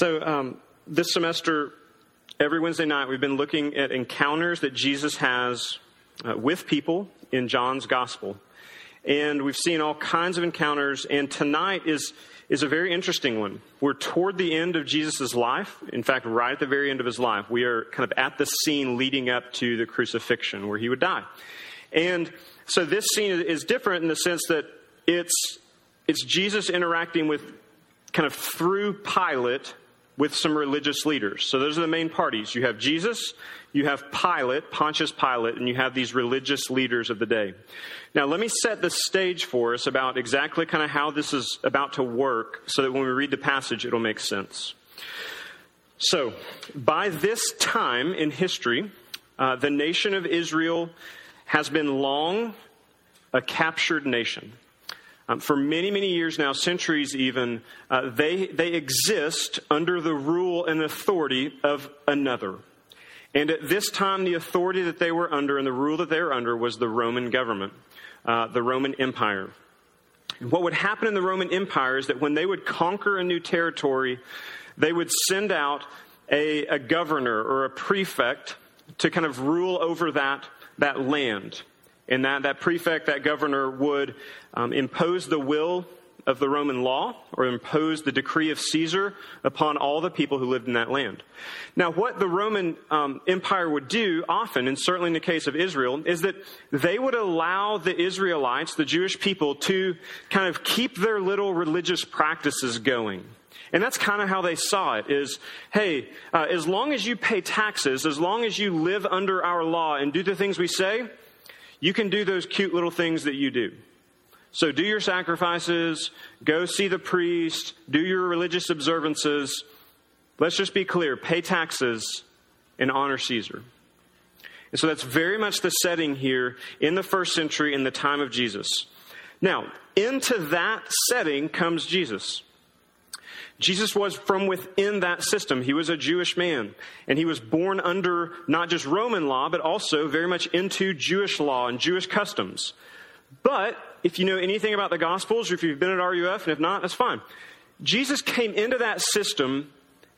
So, um, this semester, every Wednesday night, we've been looking at encounters that Jesus has uh, with people in John's gospel. And we've seen all kinds of encounters, and tonight is, is a very interesting one. We're toward the end of Jesus' life. In fact, right at the very end of his life. We are kind of at the scene leading up to the crucifixion where he would die. And so this scene is different in the sense that it's, it's Jesus interacting with kind of through Pilate with some religious leaders. So those are the main parties. You have Jesus, you have Pilate, Pontius Pilate, and you have these religious leaders of the day. Now, let me set the stage for us about exactly kind of how this is about to work so that when we read the passage, it'll make sense. So, by this time in history, uh, the nation of Israel has been long a captured nation. Um, for many, many years now, centuries even, uh, they, they exist under the rule and authority of another. And at this time, the authority that they were under and the rule that they were under was the Roman government, uh, the Roman Empire. And what would happen in the Roman Empire is that when they would conquer a new territory, they would send out a, a governor or a prefect to kind of rule over that, that land and that, that prefect, that governor would um, impose the will of the Roman law or impose the decree of Caesar upon all the people who lived in that land. Now, what the Roman um, Empire would do often, and certainly in the case of Israel, is that they would allow the Israelites, the Jewish people, to kind of keep their little religious practices going. And that's kind of how they saw it is, hey, uh, as long as you pay taxes, as long as you live under our law and do the things we say, you can do those cute little things that you do. So do your sacrifices, go see the priest, do your religious observances. Let's just be clear pay taxes and honor Caesar. And so that's very much the setting here in the first century in the time of Jesus. Now, into that setting comes Jesus. Jesus was from within that system. He was a Jewish man, and he was born under not just Roman law, but also very much into Jewish law and Jewish customs. But if you know anything about the Gospels, or if you've been at RUF, and if not, that's fine. Jesus came into that system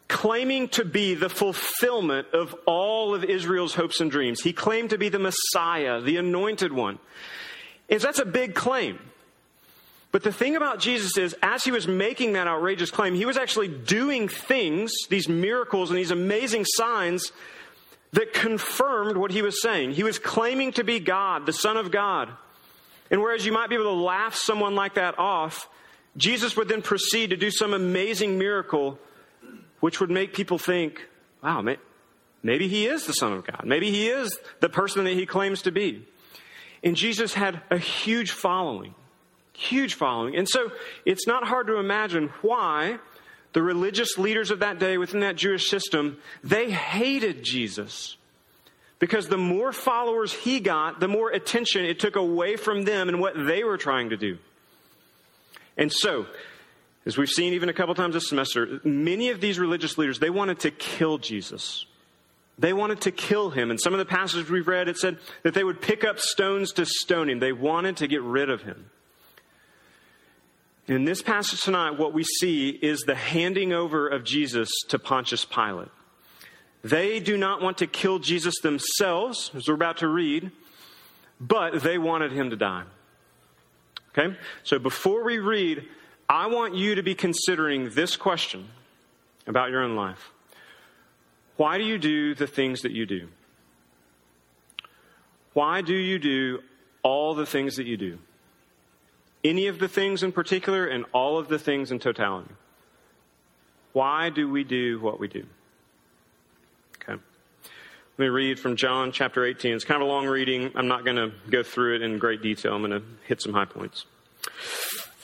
claiming to be the fulfillment of all of Israel's hopes and dreams. He claimed to be the Messiah, the anointed one. And that's a big claim. But the thing about Jesus is, as he was making that outrageous claim, he was actually doing things, these miracles and these amazing signs that confirmed what he was saying. He was claiming to be God, the Son of God. And whereas you might be able to laugh someone like that off, Jesus would then proceed to do some amazing miracle, which would make people think, wow, maybe he is the Son of God. Maybe he is the person that he claims to be. And Jesus had a huge following. Huge following. And so it's not hard to imagine why the religious leaders of that day within that Jewish system, they hated Jesus. Because the more followers he got, the more attention it took away from them and what they were trying to do. And so, as we've seen even a couple times this semester, many of these religious leaders, they wanted to kill Jesus. They wanted to kill him. And some of the passages we've read, it said that they would pick up stones to stone him. They wanted to get rid of him. In this passage tonight, what we see is the handing over of Jesus to Pontius Pilate. They do not want to kill Jesus themselves, as we're about to read, but they wanted him to die. Okay? So before we read, I want you to be considering this question about your own life. Why do you do the things that you do? Why do you do all the things that you do? Any of the things in particular and all of the things in totality. Why do we do what we do? Okay. Let me read from John chapter 18. It's kind of a long reading. I'm not going to go through it in great detail. I'm going to hit some high points.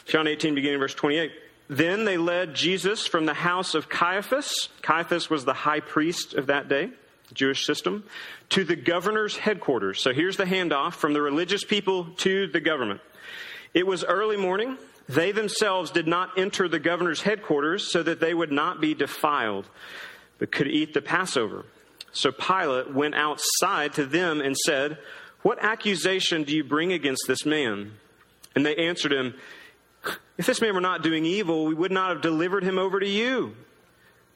John 18, beginning verse 28. Then they led Jesus from the house of Caiaphas. Caiaphas was the high priest of that day, Jewish system, to the governor's headquarters. So here's the handoff from the religious people to the government. It was early morning. They themselves did not enter the governor's headquarters so that they would not be defiled, but could eat the Passover. So Pilate went outside to them and said, What accusation do you bring against this man? And they answered him, If this man were not doing evil, we would not have delivered him over to you.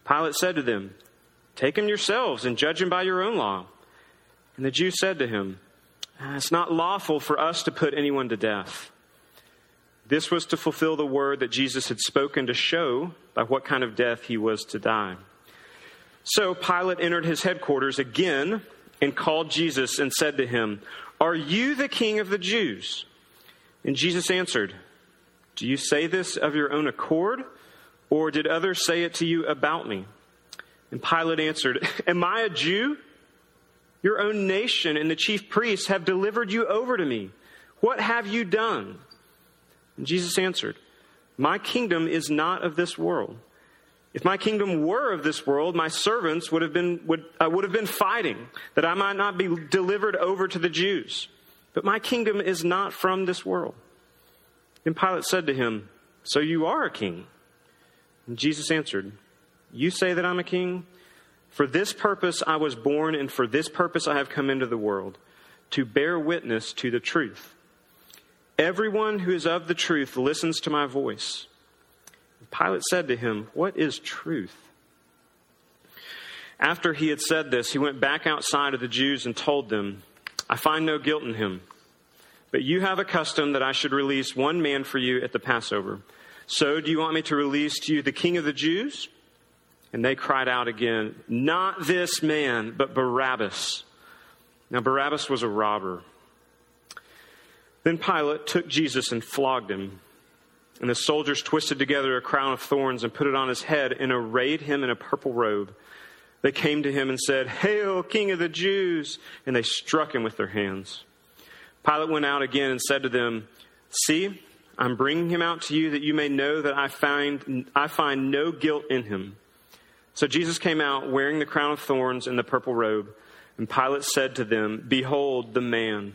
Pilate said to them, Take him yourselves and judge him by your own law. And the Jews said to him, ah, It's not lawful for us to put anyone to death. This was to fulfill the word that Jesus had spoken to show by what kind of death he was to die. So Pilate entered his headquarters again and called Jesus and said to him, Are you the king of the Jews? And Jesus answered, Do you say this of your own accord, or did others say it to you about me? And Pilate answered, Am I a Jew? Your own nation and the chief priests have delivered you over to me. What have you done? And Jesus answered, My kingdom is not of this world. If my kingdom were of this world, my servants would have been, would, uh, would have been fighting that I might not be delivered over to the Jews. But my kingdom is not from this world. Then Pilate said to him, So you are a king? And Jesus answered, You say that I'm a king? For this purpose I was born, and for this purpose I have come into the world, to bear witness to the truth. Everyone who is of the truth listens to my voice. Pilate said to him, What is truth? After he had said this, he went back outside of the Jews and told them, I find no guilt in him. But you have a custom that I should release one man for you at the Passover. So do you want me to release to you the king of the Jews? And they cried out again, Not this man, but Barabbas. Now, Barabbas was a robber. Then Pilate took Jesus and flogged him. And the soldiers twisted together a crown of thorns and put it on his head and arrayed him in a purple robe. They came to him and said, Hail, King of the Jews! And they struck him with their hands. Pilate went out again and said to them, See, I'm bringing him out to you that you may know that I find, I find no guilt in him. So Jesus came out wearing the crown of thorns and the purple robe. And Pilate said to them, Behold the man.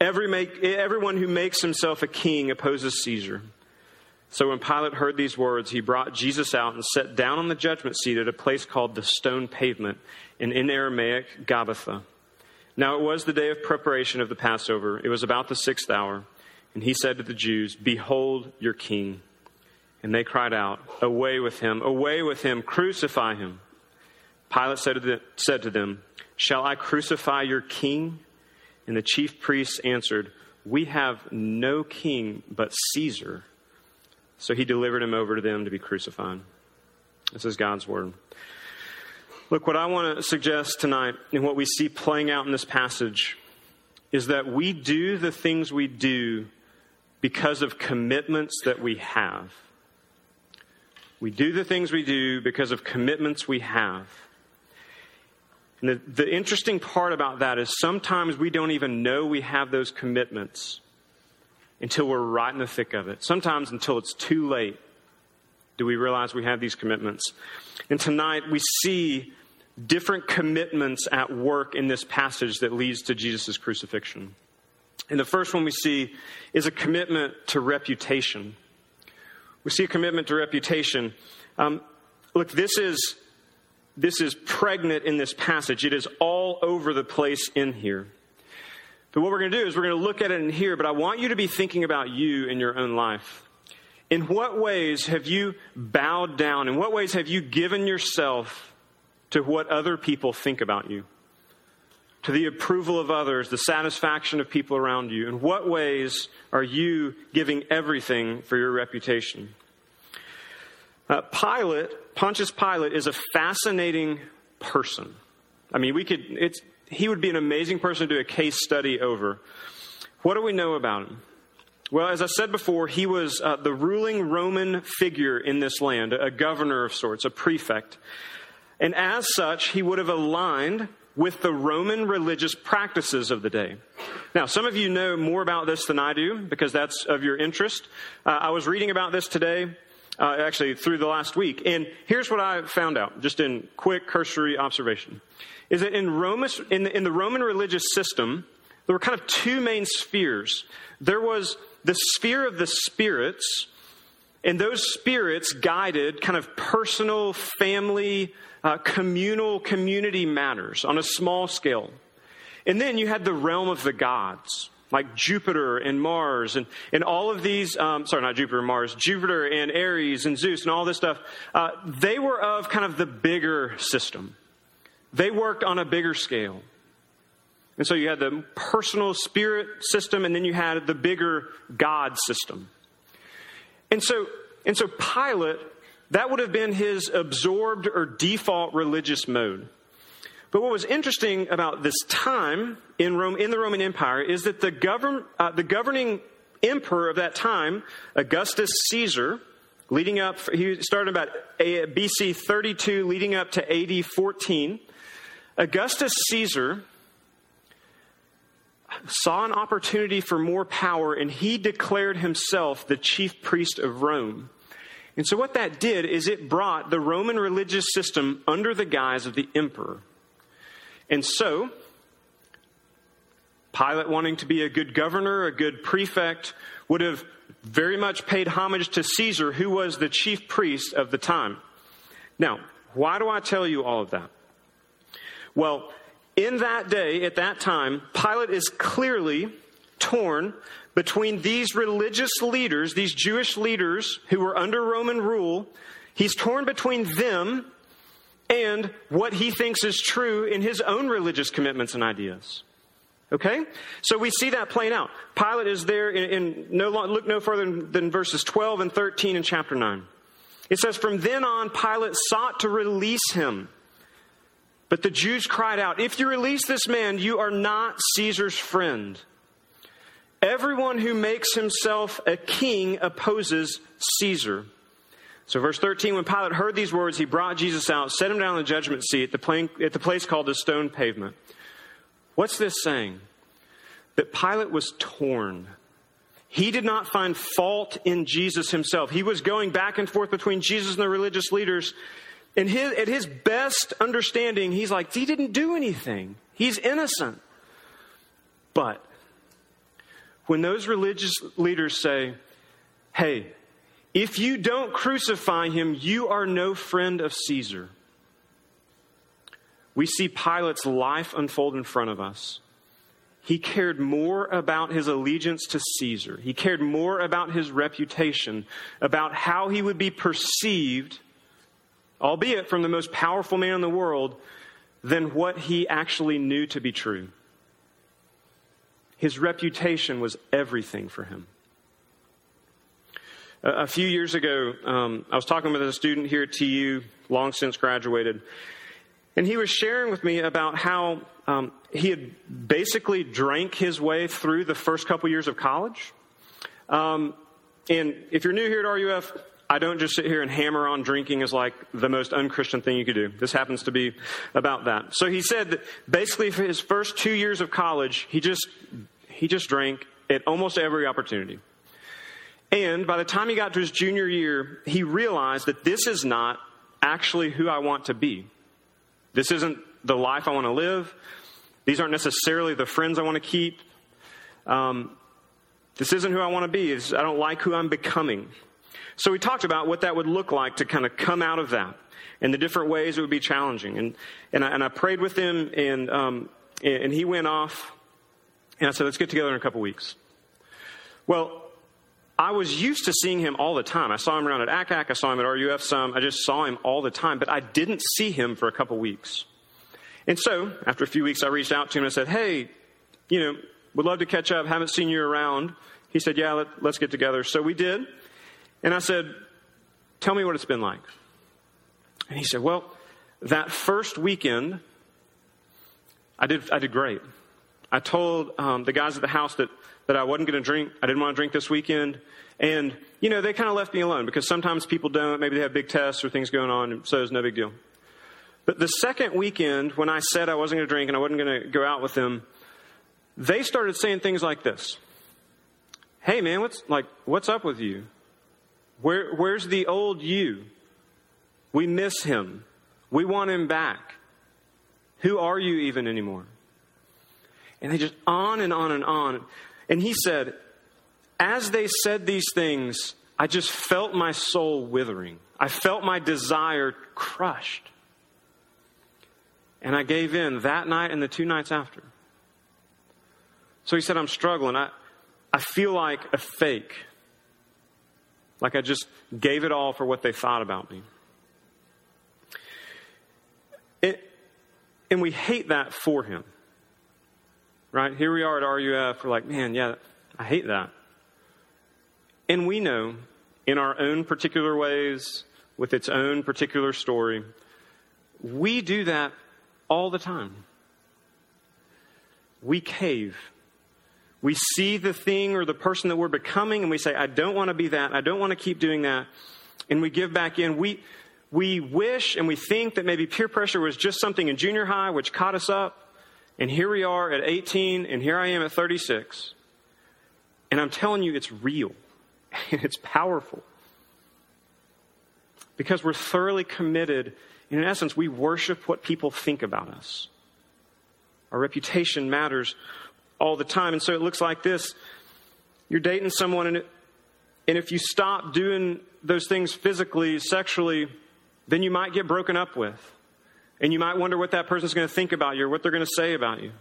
Every make, everyone who makes himself a king opposes Caesar. So when Pilate heard these words, he brought Jesus out and sat down on the judgment seat at a place called the stone pavement, and in Aramaic, Gabbatha. Now it was the day of preparation of the Passover. It was about the sixth hour. And he said to the Jews, Behold your king. And they cried out, Away with him, away with him, crucify him. Pilate said to them, Shall I crucify your king? And the chief priests answered, We have no king but Caesar. So he delivered him over to them to be crucified. This is God's word. Look, what I want to suggest tonight and what we see playing out in this passage is that we do the things we do because of commitments that we have. We do the things we do because of commitments we have. And the, the interesting part about that is sometimes we don't even know we have those commitments until we're right in the thick of it. Sometimes until it's too late do we realize we have these commitments. And tonight we see different commitments at work in this passage that leads to Jesus' crucifixion. And the first one we see is a commitment to reputation. We see a commitment to reputation. Um, look, this is this is pregnant in this passage. It is all over the place in here. But what we're going to do is we're going to look at it in here, but I want you to be thinking about you in your own life. In what ways have you bowed down? In what ways have you given yourself to what other people think about you? To the approval of others, the satisfaction of people around you? In what ways are you giving everything for your reputation? Uh, Pilate, Pontius Pilate, is a fascinating person. I mean, we could, it's, he would be an amazing person to do a case study over. What do we know about him? Well, as I said before, he was uh, the ruling Roman figure in this land, a governor of sorts, a prefect. And as such, he would have aligned with the Roman religious practices of the day. Now, some of you know more about this than I do because that's of your interest. Uh, I was reading about this today, uh, actually through the last week, and here's what I found out, just in quick cursory observation, is that in, Romus, in, the, in the Roman religious system, there were kind of two main spheres. There was the sphere of the spirits, and those spirits guided kind of personal, family, uh, communal, community matters on a small scale. And then you had the realm of the gods, like Jupiter and Mars, and, and all of these, um, sorry, not Jupiter and Mars, Jupiter and Ares and Zeus and all this stuff. Uh, they were of kind of the bigger system. They worked on a bigger scale. And so you had the personal spirit system, and then you had the bigger God system. And so, and so Pilate, that would have been his absorbed or default religious mode. But what was interesting about this time in Rome, in the Roman Empire, is that the, govern, uh, the governing emperor of that time, Augustus Caesar, leading up, he started about BC 32, leading up to AD 14. Augustus Caesar saw an opportunity for more power and he declared himself the chief priest of Rome. And so, what that did is it brought the Roman religious system under the guise of the emperor. And so, Pilate, wanting to be a good governor, a good prefect, would have very much paid homage to Caesar, who was the chief priest of the time. Now, why do I tell you all of that? Well, in that day, at that time, Pilate is clearly torn between these religious leaders, these Jewish leaders who were under Roman rule. He's torn between them and what he thinks is true in his own religious commitments and ideas. Okay? So we see that playing out. Pilate is there in, in no, look no further than, than verses 12 and 13 in chapter 9. It says, From then on, Pilate sought to release him but the Jews cried out, If you release this man, you are not Caesar's friend. Everyone who makes himself a king opposes Caesar. So, verse 13, when Pilate heard these words, he brought Jesus out, set him down on the judgment seat at the, plain, at the place called the stone pavement. What's this saying? That Pilate was torn. He did not find fault in Jesus himself. He was going back and forth between Jesus and the religious leaders, And his, at his best understanding, he's like, he didn't do anything. He's innocent. But when those religious leaders say, hey, if you don't crucify him, you are no friend of Caesar. We see Pilate's life unfold in front of us. He cared more about his allegiance to Caesar. He cared more about his reputation, about how he would be perceived albeit from the most powerful man in the world, than what he actually knew to be true. His reputation was everything for him. A, few years ago, um, I was talking with a student here at TU, long since graduated, and he was sharing with me about how um, he had basically drank his way through the first couple years of college. Um, and if you're new here at RUF, I don't just sit here and hammer on drinking as like the most unchristian thing you could do. This happens to be about that. So he said that basically for his first two years of college, he just, he just drank at almost every opportunity. And by the time he got to his junior year, he realized that this is not actually who I want to be. This isn't the life I want to live. These aren't necessarily the friends I want to keep. Um, this isn't who I want to be. It's, I don't like who I'm becoming. So we talked about what that would look like to kind of come out of that and the different ways it would be challenging. And, and, I, and I prayed with him, and, um, and he went off, and I said, let's get together in a couple weeks. Well, I was used to seeing him all the time. I saw him around at ACAC, I saw him at RUF some, I just saw him all the time, but I didn't see him for a couple weeks. And so, after a few weeks, I reached out to him and I said, hey, you know, would love to catch up, haven't seen you around. He said, yeah, let, us get together. So we did. And I said, Tell me what it's been like. And he said, Well, that first weekend, I did, I did great. I told um, the guys at the house that, that I wasn't going to drink. I didn't want to drink this weekend. And, you know, they kind of left me alone because sometimes people don't. Maybe they have big tests or things going on, so it's no big deal. But the second weekend, when I said I wasn't going to drink and I wasn't going to go out with them, they started saying things like this Hey, man, what's, like, what's up with you? Where, where's the old you? We miss him. We want him back. Who are you even anymore? And they just on and on and on. And he said, as they said these things, I just felt my soul withering. I felt my desire crushed. And I gave in that night and the two nights after. So he said, I'm struggling. I, I feel like a fake. Like I just gave it all for what they thought about me. It, and we hate that for him. Right? Here we are at RUF. We're like, man, yeah, I hate that. And we know in our own particular ways, with its own particular story, we do that all the time. We cave. We see the thing or the person that we're becoming and we say, I don't want to be that. I don't want to keep doing that. And we give back in. We, we wish and we think that maybe peer pressure was just something in junior high which caught us up. And here we are at 18, and here I am at 36. And I'm telling you, it's real and it's powerful. Because we're thoroughly committed in essence, we worship what people think about us. Our reputation matters all the time. And so it looks like this you're dating someone, and, and if you stop doing those things physically, sexually, then you might get broken up with. And you might wonder what that person's going to think about you or what they're going to say about you.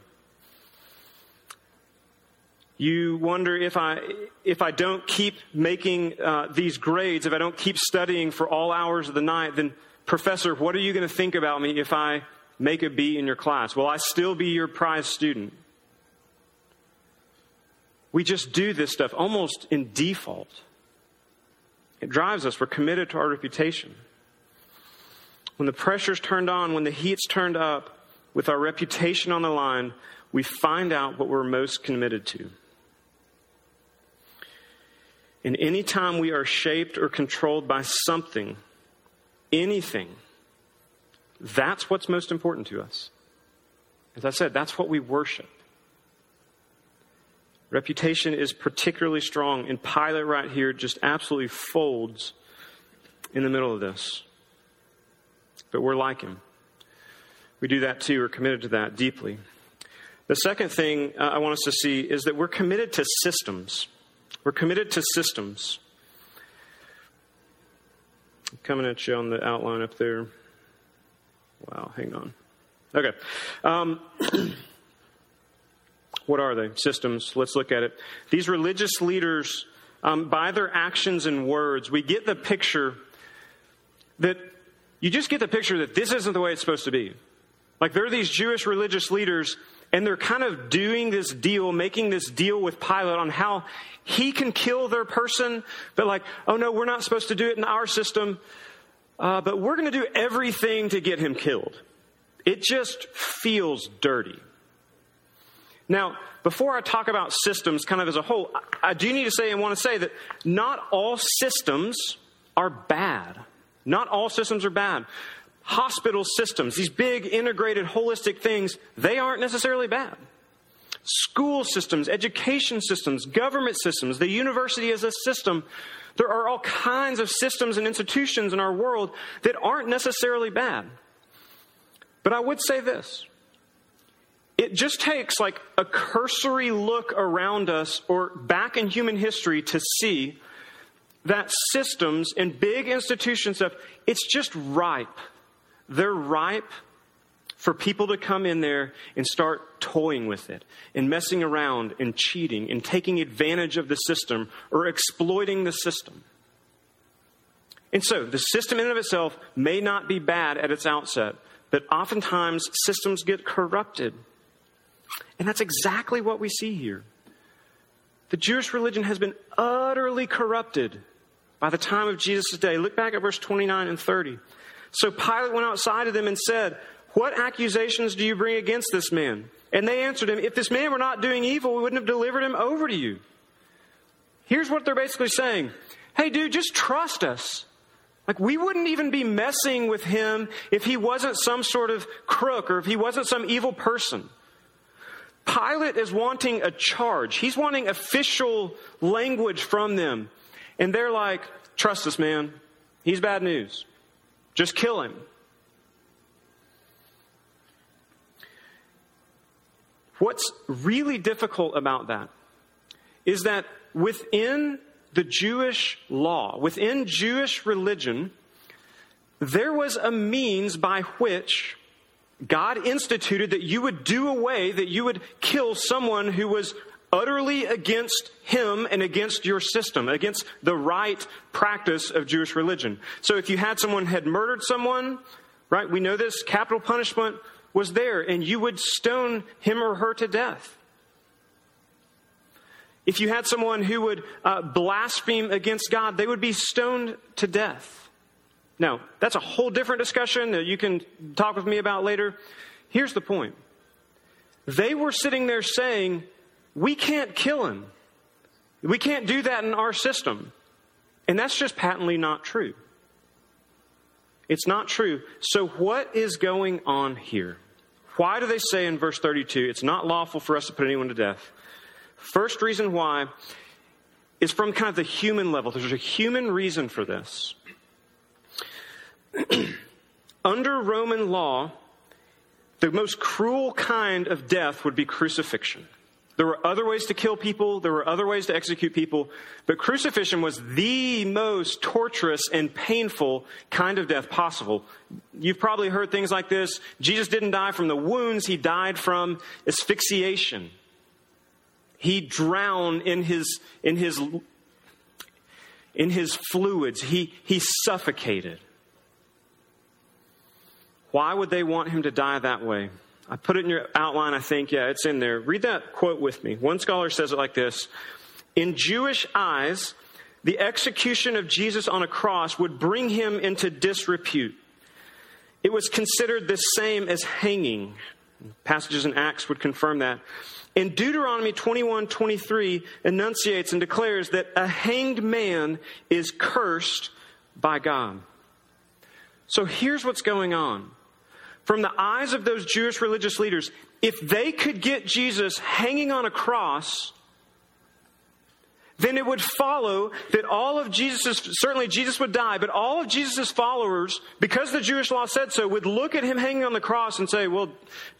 You wonder if I, if I don't keep making uh, these grades, if I don't keep studying for all hours of the night, then Professor, what are you going to think about me if I make a B in your class? Will I still be your prize student? We just do this stuff almost in default. It drives us. We're committed to our reputation. When the pressure's turned on, when the heat's turned up, with our reputation on the line, we find out what we're most committed to. And any time we are shaped or controlled by something, anything, that's what's most important to us. As I said, that's what we worship. Reputation is particularly strong, and Pilate right here just absolutely folds in the middle of this. But we're like him. We do that too. We're committed to that deeply. The second thing uh, I want us to see is that we're committed to systems. We're committed to systems coming at you on the outline up there. Wow, hang on. Okay. Um, what are they? Systems. Let's look at it. These religious leaders, um, by their actions and words, we get the picture that you just get the picture that this isn't the way it's supposed to be. Like there are these Jewish religious leaders, and they're kind of doing this deal, making this deal with Pilate on how he can kill their person, but like, oh no, we're not supposed to do it in our system, uh, but we're going to do everything to get him killed. It just feels dirty. Now, before I talk about systems kind of as a whole, I do need to say and want to say that not all systems are bad. Not all systems are bad. Hospital systems, these big integrated holistic things, they aren't necessarily bad school systems, education systems, government systems, the university as a system. There are all kinds of systems and institutions in our world that aren't necessarily bad. But I would say this it just takes like a cursory look around us or back in human history to see that systems and big institutions stuff, it's just ripe. They're ripe for people to come in there and start toying with it and messing around and cheating and taking advantage of the system or exploiting the system. And so, the system in and of itself may not be bad at its outset, but oftentimes systems get corrupted. And that's exactly what we see here. The Jewish religion has been utterly corrupted by the time of Jesus' day. Look back at verse 29 and 30. So Pilate went outside of them and said, What accusations do you bring against this man? And they answered him, If this man were not doing evil, we wouldn't have delivered him over to you. Here's what they're basically saying Hey, dude, just trust us. Like, we wouldn't even be messing with him if he wasn't some sort of crook or if he wasn't some evil person. Pilate is wanting a charge. He's wanting official language from them. And they're like, trust us, man. He's bad news. Just kill him. What's really difficult about that is that within the Jewish law, within Jewish religion, there was a means by which God instituted that you would do away, that you would kill someone who was utterly against him and against your system, against the right practice of Jewish religion. So if you had someone had murdered someone, right, we know this, capital punishment was there, and you would stone him or her to death. If you had someone who would uh, blaspheme against God, they would be stoned to death. Now, that's a whole different discussion that you can talk with me about later. Here's the point they were sitting there saying, We can't kill him. We can't do that in our system. And that's just patently not true. It's not true. So, what is going on here? Why do they say in verse 32 it's not lawful for us to put anyone to death? First reason why is from kind of the human level. There's a human reason for this. Under Roman law, the most cruel kind of death would be crucifixion. There were other ways to kill people, there were other ways to execute people, but crucifixion was the most torturous and painful kind of death possible. You've probably heard things like this Jesus didn't die from the wounds, he died from asphyxiation. He drowned in his, in his, in his fluids, he, he suffocated. Why would they want him to die that way? I put it in your outline, I think. Yeah, it's in there. Read that quote with me. One scholar says it like this In Jewish eyes, the execution of Jesus on a cross would bring him into disrepute. It was considered the same as hanging. Passages in Acts would confirm that. In Deuteronomy 21 23 enunciates and declares that a hanged man is cursed by God. So here's what's going on from the eyes of those Jewish religious leaders, if they could get Jesus hanging on a cross, then it would follow that all of Jesus' certainly Jesus would die, but all of Jesus' followers, because the Jewish law said so, would look at him hanging on the cross and say, Well,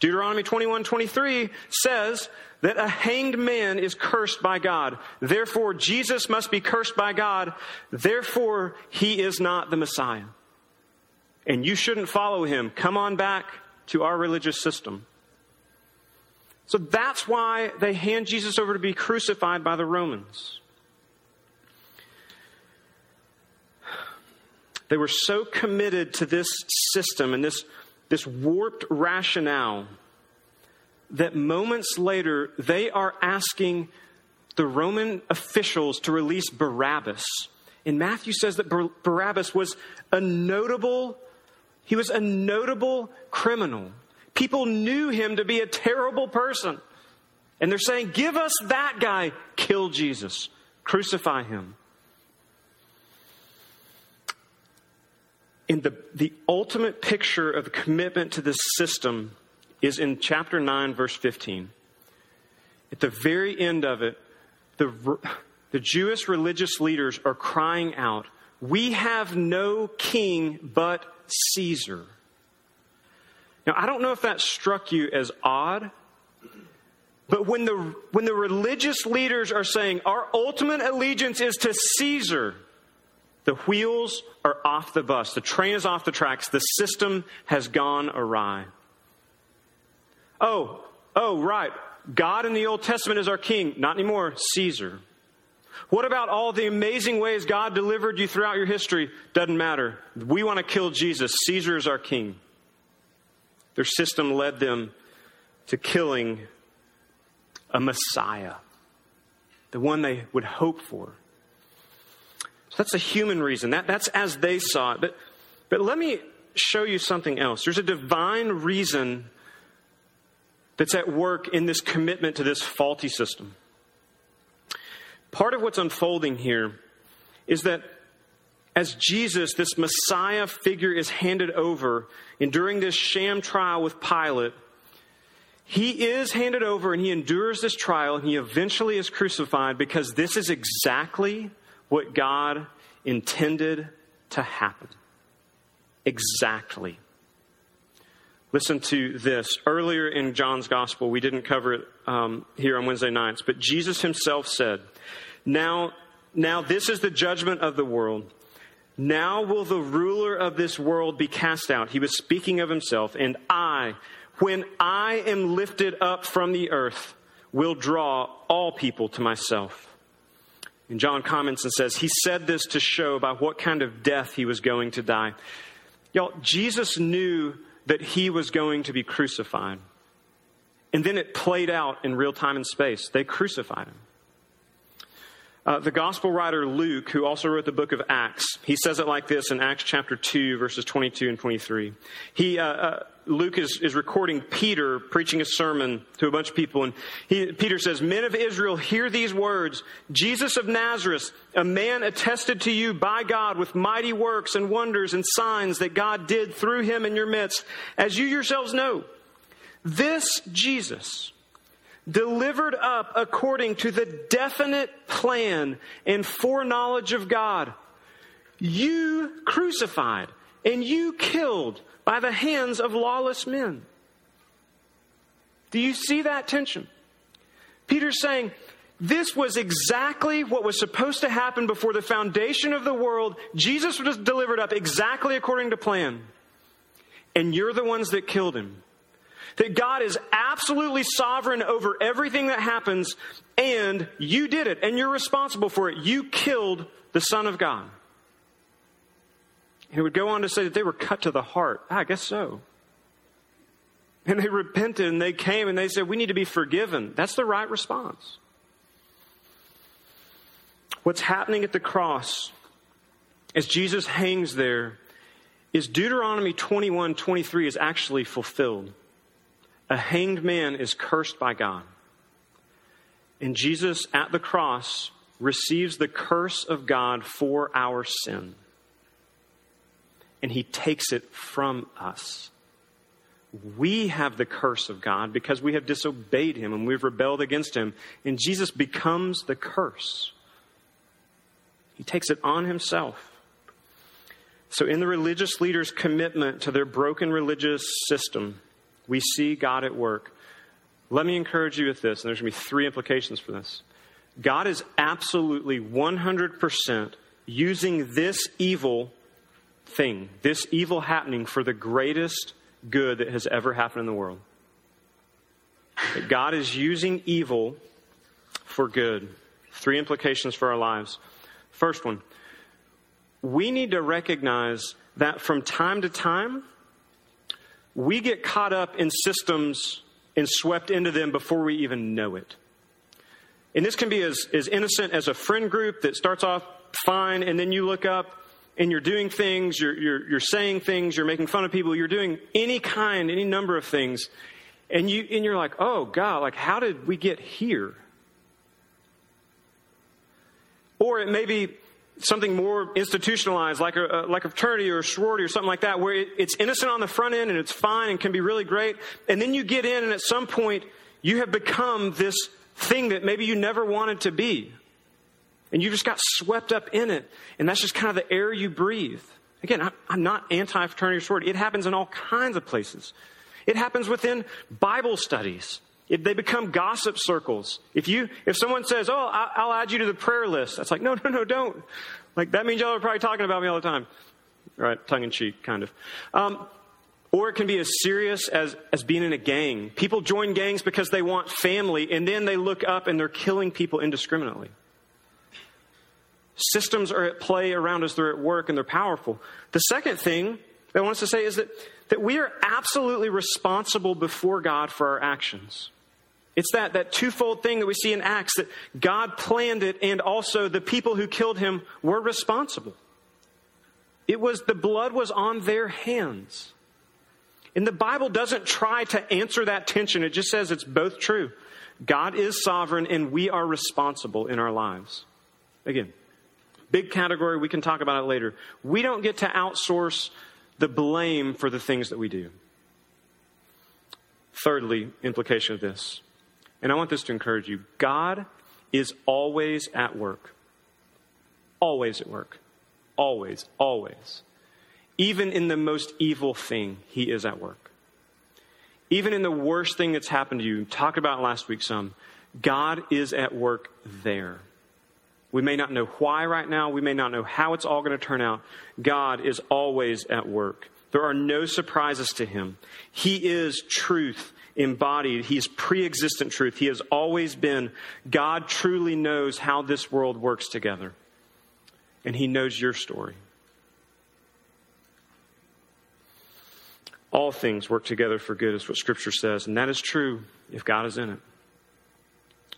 Deuteronomy 21 23 says that a hanged man is cursed by God. Therefore, Jesus must be cursed by God. Therefore, he is not the Messiah and you shouldn't follow him. Come on back to our religious system. So that's why they hand Jesus over to be crucified by the Romans. They were so committed to this system and this, this warped rationale that moments later they are asking the Roman officials to release Barabbas. And Matthew says that Barabbas was a notable he was a notable criminal. People knew him to be a terrible person. And they're saying, Give us that guy, kill Jesus, crucify him. And the, the ultimate picture of commitment to this system is in chapter 9, verse 15. At the very end of it, the, the Jewish religious leaders are crying out, We have no king but Caesar. Now, I don't know if that struck you as odd, but when the, when the religious leaders are saying our ultimate allegiance is to Caesar, the wheels are off the bus. The train is off the tracks. The system has gone awry. Oh, oh, right. God in the Old Testament is our king. Not anymore. Caesar. What about all the amazing ways God delivered you throughout your history? Doesn't matter. We want to kill Jesus. Caesar is our king. Their system led them to killing a Messiah, the one they would hope for. So that's a human reason. That, that's as they saw it. But, but let me show you something else. There's a divine reason that's at work in this commitment to this faulty system. Part of what's unfolding here is that as Jesus, this Messiah figure, is handed over, and during this sham trial with Pilate, he is handed over and he endures this trial and he eventually is crucified because this is exactly what God intended to happen. Exactly. Listen to this. Earlier in John's gospel, we didn't cover it um, here on Wednesday nights, but Jesus himself said, Now, now this is the judgment of the world. Now will the ruler of this world be cast out. He was speaking of himself, and I, when I am lifted up from the earth, will draw all people to myself. And John comments and says, He said this to show by what kind of death he was going to die. Y'all, Jesus knew that he was going to be crucified. And then it played out in real time and space. They crucified him. Uh, the gospel writer Luke, who also wrote the book of Acts, he says it like this in Acts chapter 2, verses 22 and 23. He, uh, uh, Luke is, is recording Peter preaching a sermon to a bunch of people, and he, Peter says, Men of Israel, hear these words Jesus of Nazareth, a man attested to you by God with mighty works and wonders and signs that God did through him in your midst, as you yourselves know. This Jesus, delivered up according to the definite plan and foreknowledge of God. You crucified and you killed by the hands of lawless men. Do you see that tension? Peter's saying, this was exactly what was supposed to happen before the foundation of the world. Jesus was delivered up exactly according to plan. And you're the ones that killed him. That God is absolutely sovereign over everything that happens, and you did it, and you're responsible for it. You killed the Son of God. It would go on to say that they were cut to the heart. Ah, I guess so. And they repented and they came and they said, We need to be forgiven. That's the right response. What's happening at the cross as Jesus hangs there is Deuteronomy 21 23 is actually fulfilled. A hanged man is cursed by God. And Jesus at the cross receives the curse of God for our sin. And he takes it from us. We have the curse of God because we have disobeyed him and we've rebelled against him. And Jesus becomes the curse. He takes it on himself. So, in the religious leaders' commitment to their broken religious system, we see God at work. Let me encourage you with this, and there's going to be three implications for this. God is absolutely 100% using this evil thing, this evil happening, for the greatest good that has ever happened in the world. That God is using evil for good. Three implications for our lives. First one, we need to recognize that from time to time, we get caught up in systems and swept into them before we even know it. And this can be as, as innocent as a friend group that starts off fine, and then you look up and you're doing things, you're, you're, you're saying things, you're making fun of people, you're doing any kind, any number of things, and, you, and you're like, oh, God, like, how did we get here? Or it may be something more institutionalized, like a, like a fraternity or a sorority or something like that, where it, it's innocent on the front end and it's fine and can be really great. And then you get in, and at some point, you have become this thing that maybe you never wanted to be. And you just got swept up in it. And that's just kind of the air you breathe. Again, I'm not anti fraternity or sorority. It happens in all kinds of places. It happens within Bible studies. If they become gossip circles. If you, if someone says, "Oh, I'll add you to the prayer list," that's like, no, no, no, don't. Like that means y'all are probably talking about me all the time, right? Tongue in cheek, kind of. Um, or it can be as serious as, as being in a gang. People join gangs because they want family, and then they look up and they're killing people indiscriminately. Systems are at play around us, they're at work, and they're powerful. The second thing that I want us to say is that, that we are absolutely responsible before God for our actions. It's that, that twofold thing that we see in Acts that God planned it and also the people who killed him were responsible. It was the blood was on their hands. And the Bible doesn't try to answer that tension. It just says it's both true. God is sovereign and we are responsible in our lives. Again, big category, we can talk about it later. We don't get to outsource the blame for the things that we do. Thirdly, implication of this, and I want this to encourage you God is always at work. Always at work. Always, always. Even in the most evil thing, He is at work. Even in the worst thing that's happened to you, talked about last week some, God is at work there. We may not know why right now. We may not know how it's all going to turn out. God is always at work. There are no surprises to him. He is truth embodied. He is pre existent truth. He has always been. God truly knows how this world works together. And he knows your story. All things work together for good, is what Scripture says. And that is true if God is in it.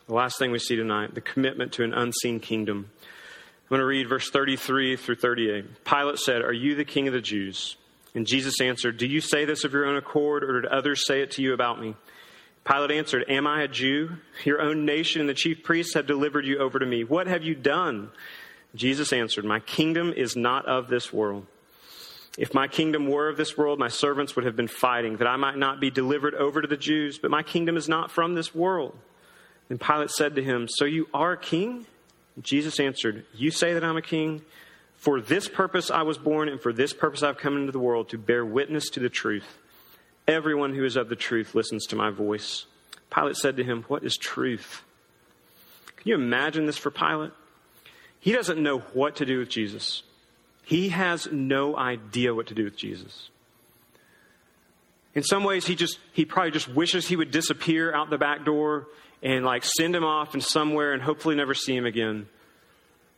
The last thing we see tonight the commitment to an unseen kingdom. I'm going to read verse 33 through 38. Pilate said, Are you the king of the Jews? And Jesus answered, Do you say this of your own accord, or did others say it to you about me? Pilate answered, Am I a Jew? Your own nation and the chief priests have delivered you over to me. What have you done? Jesus answered, My kingdom is not of this world. If my kingdom were of this world, my servants would have been fighting, that I might not be delivered over to the Jews. But my kingdom is not from this world. Then Pilate said to him, So you are king? Jesus answered, You say that I'm a king. For this purpose I was born, and for this purpose I've come into the world to bear witness to the truth. Everyone who is of the truth listens to my voice. Pilate said to him, What is truth? Can you imagine this for Pilate? He doesn't know what to do with Jesus. He has no idea what to do with Jesus. In some ways, he just, he probably just wishes he would disappear out the back door and like send him off and somewhere and hopefully never see him again.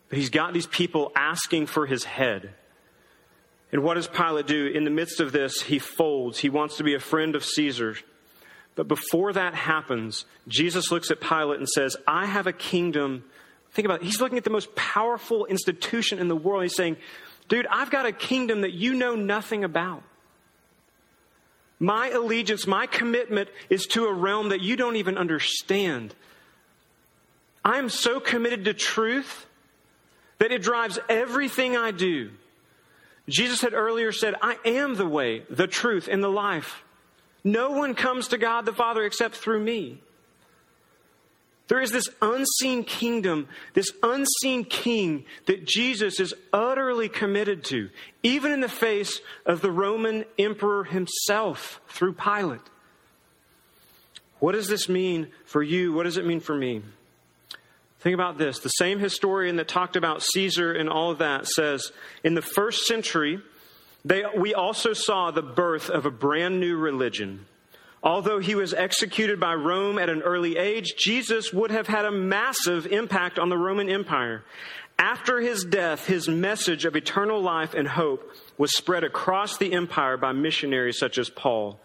But he's got these people asking for his head. And what does Pilate do? In the midst of this, he folds. He wants to be a friend of Caesar. But before that happens, Jesus looks at Pilate and says, I have a kingdom. Think about it. He's looking at the most powerful institution in the world. He's saying, Dude, I've got a kingdom that you know nothing about. My allegiance, my commitment is to a realm that you don't even understand. I am so committed to truth that it drives everything I do. Jesus had earlier said, I am the way, the truth, and the life. No one comes to God the Father except through me. There is this unseen kingdom, this unseen king that Jesus is utterly committed to, even in the face of the Roman emperor himself through Pilate. What does this mean for you? What does it mean for me? Think about this. The same historian that talked about Caesar and all of that says in the first century, they, we also saw the birth of a brand new religion. Although he was executed by Rome at an early age, Jesus would have had a massive impact on the Roman Empire. After his death, his message of eternal life and hope was spread across the empire by missionaries such as Paul.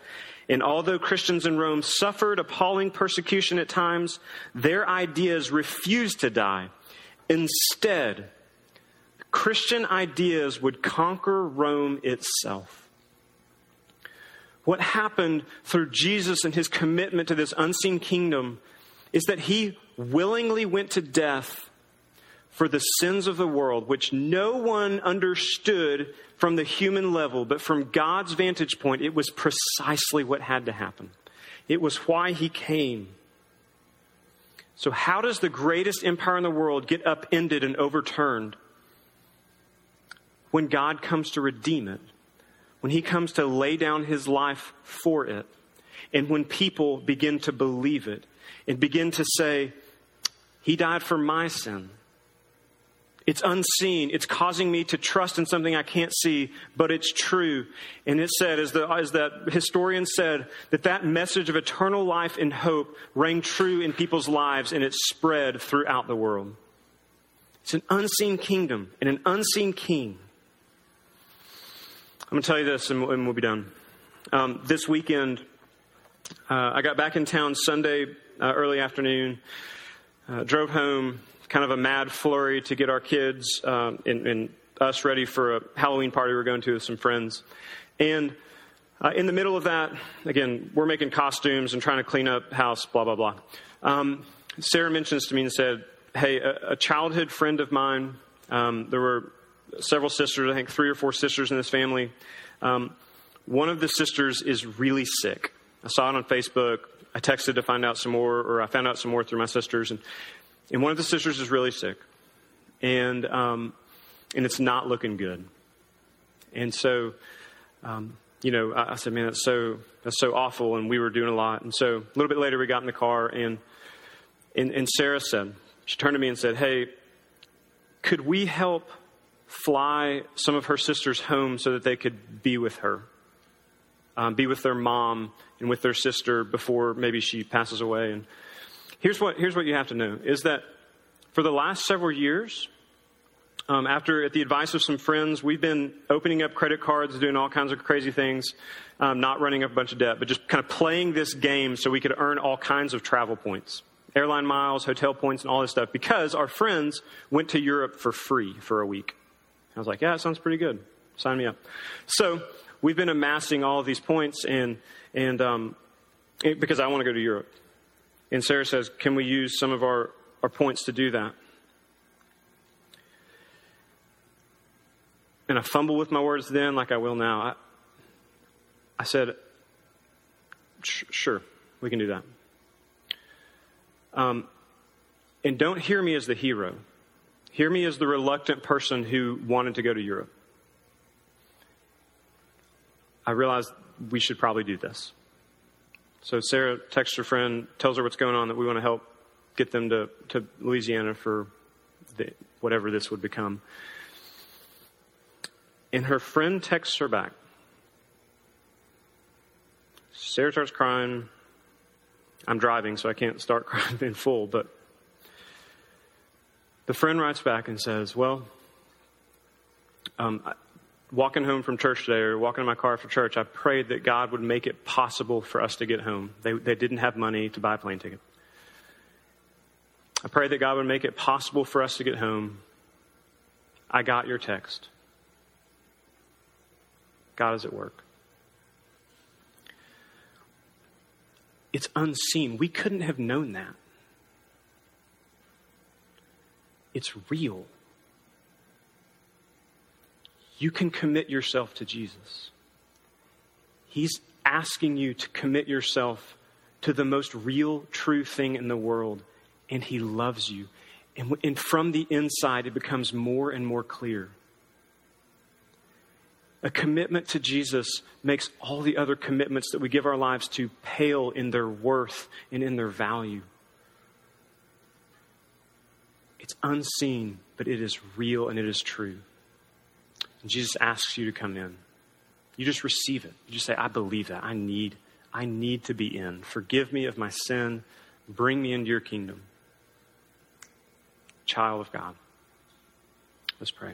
And although Christians in Rome suffered appalling persecution at times, their ideas refused to die. Instead, Christian ideas would conquer Rome itself. What happened through Jesus and his commitment to this unseen kingdom is that he willingly went to death for the sins of the world, which no one understood from the human level, but from God's vantage point, it was precisely what had to happen. It was why he came. So, how does the greatest empire in the world get upended and overturned? When God comes to redeem it, when he comes to lay down his life for it, and when people begin to believe it and begin to say, He died for my sin. It's unseen. It's causing me to trust in something I can't see, but it's true. And it said, as, the, as that historian said, that that message of eternal life and hope rang true in people's lives and it spread throughout the world. It's an unseen kingdom and an unseen king. I'm going to tell you this and we'll be done. Um, this weekend, uh, I got back in town Sunday uh, early afternoon. Uh, drove home, kind of a mad flurry to get our kids uh, and, and, us ready for a Halloween party we're going to with some friends. And uh, in the middle of that, again, we're making costumes and trying to clean up house, blah, blah, blah. Um, Sarah mentions to me and said, Hey, a, a childhood friend of mine, um, there were several sisters, I think three or four sisters in this family. Um, one of the sisters is really sick. I saw it on Facebook. I texted to find out some more, or I found out some more through my sisters. And, and one of the sisters is really sick. And, um, and it's not looking good. And so, um, you know, I, I, said, man, that's so, that's so awful. And we were doing a lot. And so a little bit later, we got in the car, and, and, and Sarah said, she turned to me and said, hey, could we help fly some of her sisters home so that they could be with her? um, be with their mom and with their sister before maybe she passes away. And here's what, here's what you have to know is that for the last several years, um, after, at the advice of some friends, we've been opening up credit cards, doing all kinds of crazy things, um, not running up a bunch of debt, but just kind of playing this game so we could earn all kinds of travel points airline miles, hotel points, and all this stuff because our friends went to Europe for free for a week. I was like, yeah, that sounds pretty good. Sign me up. So we've been amassing all of these points, and and um, because I want to go to Europe. And Sarah says, "Can we use some of our our points to do that?" And I fumble with my words then, like I will now. I, I said, "Sure, we can do that." Um, and don't hear me as the hero. Hear me as the reluctant person who wanted to go to Europe. I realized we should probably do this. So Sarah texts her friend, tells her what's going on, that we want to help get them to, to Louisiana for the, whatever this would become. And her friend texts her back. Sarah starts crying. I'm driving, so I can't start crying in full, but the friend writes back and says, Well, um, walking home from church today or walking in my car for church, I prayed that God would make it possible for us to get home. They, they didn't have money to buy a plane ticket. I prayed that God would make it possible for us to get home. I got your text. God is at work. It's unseen. We couldn't have known that. It's real you can commit yourself to Jesus. He's asking you to commit yourself to the most real, true thing in the world, and He loves you. And, and from the inside, it becomes more and more clear. A commitment to Jesus makes all the other commitments that we give our lives to pale in their worth and in their value. It's unseen, but it is real and it is true. And Jesus asks you to come in. You just receive it. You just say, I believe that. I need, I need to be in. Forgive me of my sin. Bring me into your kingdom. Child of God. Let's pray.